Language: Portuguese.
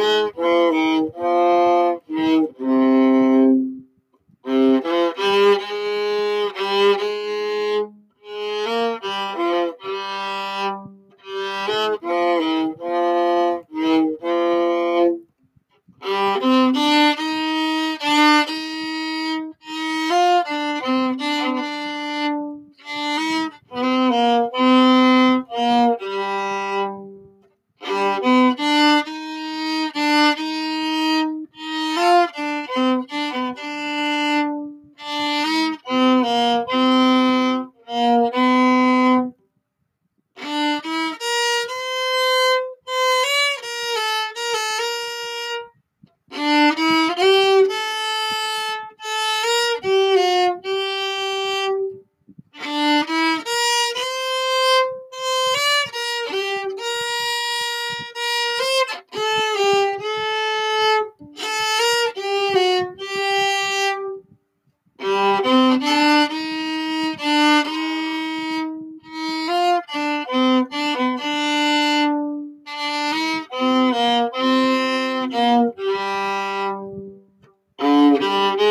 Música Thank you.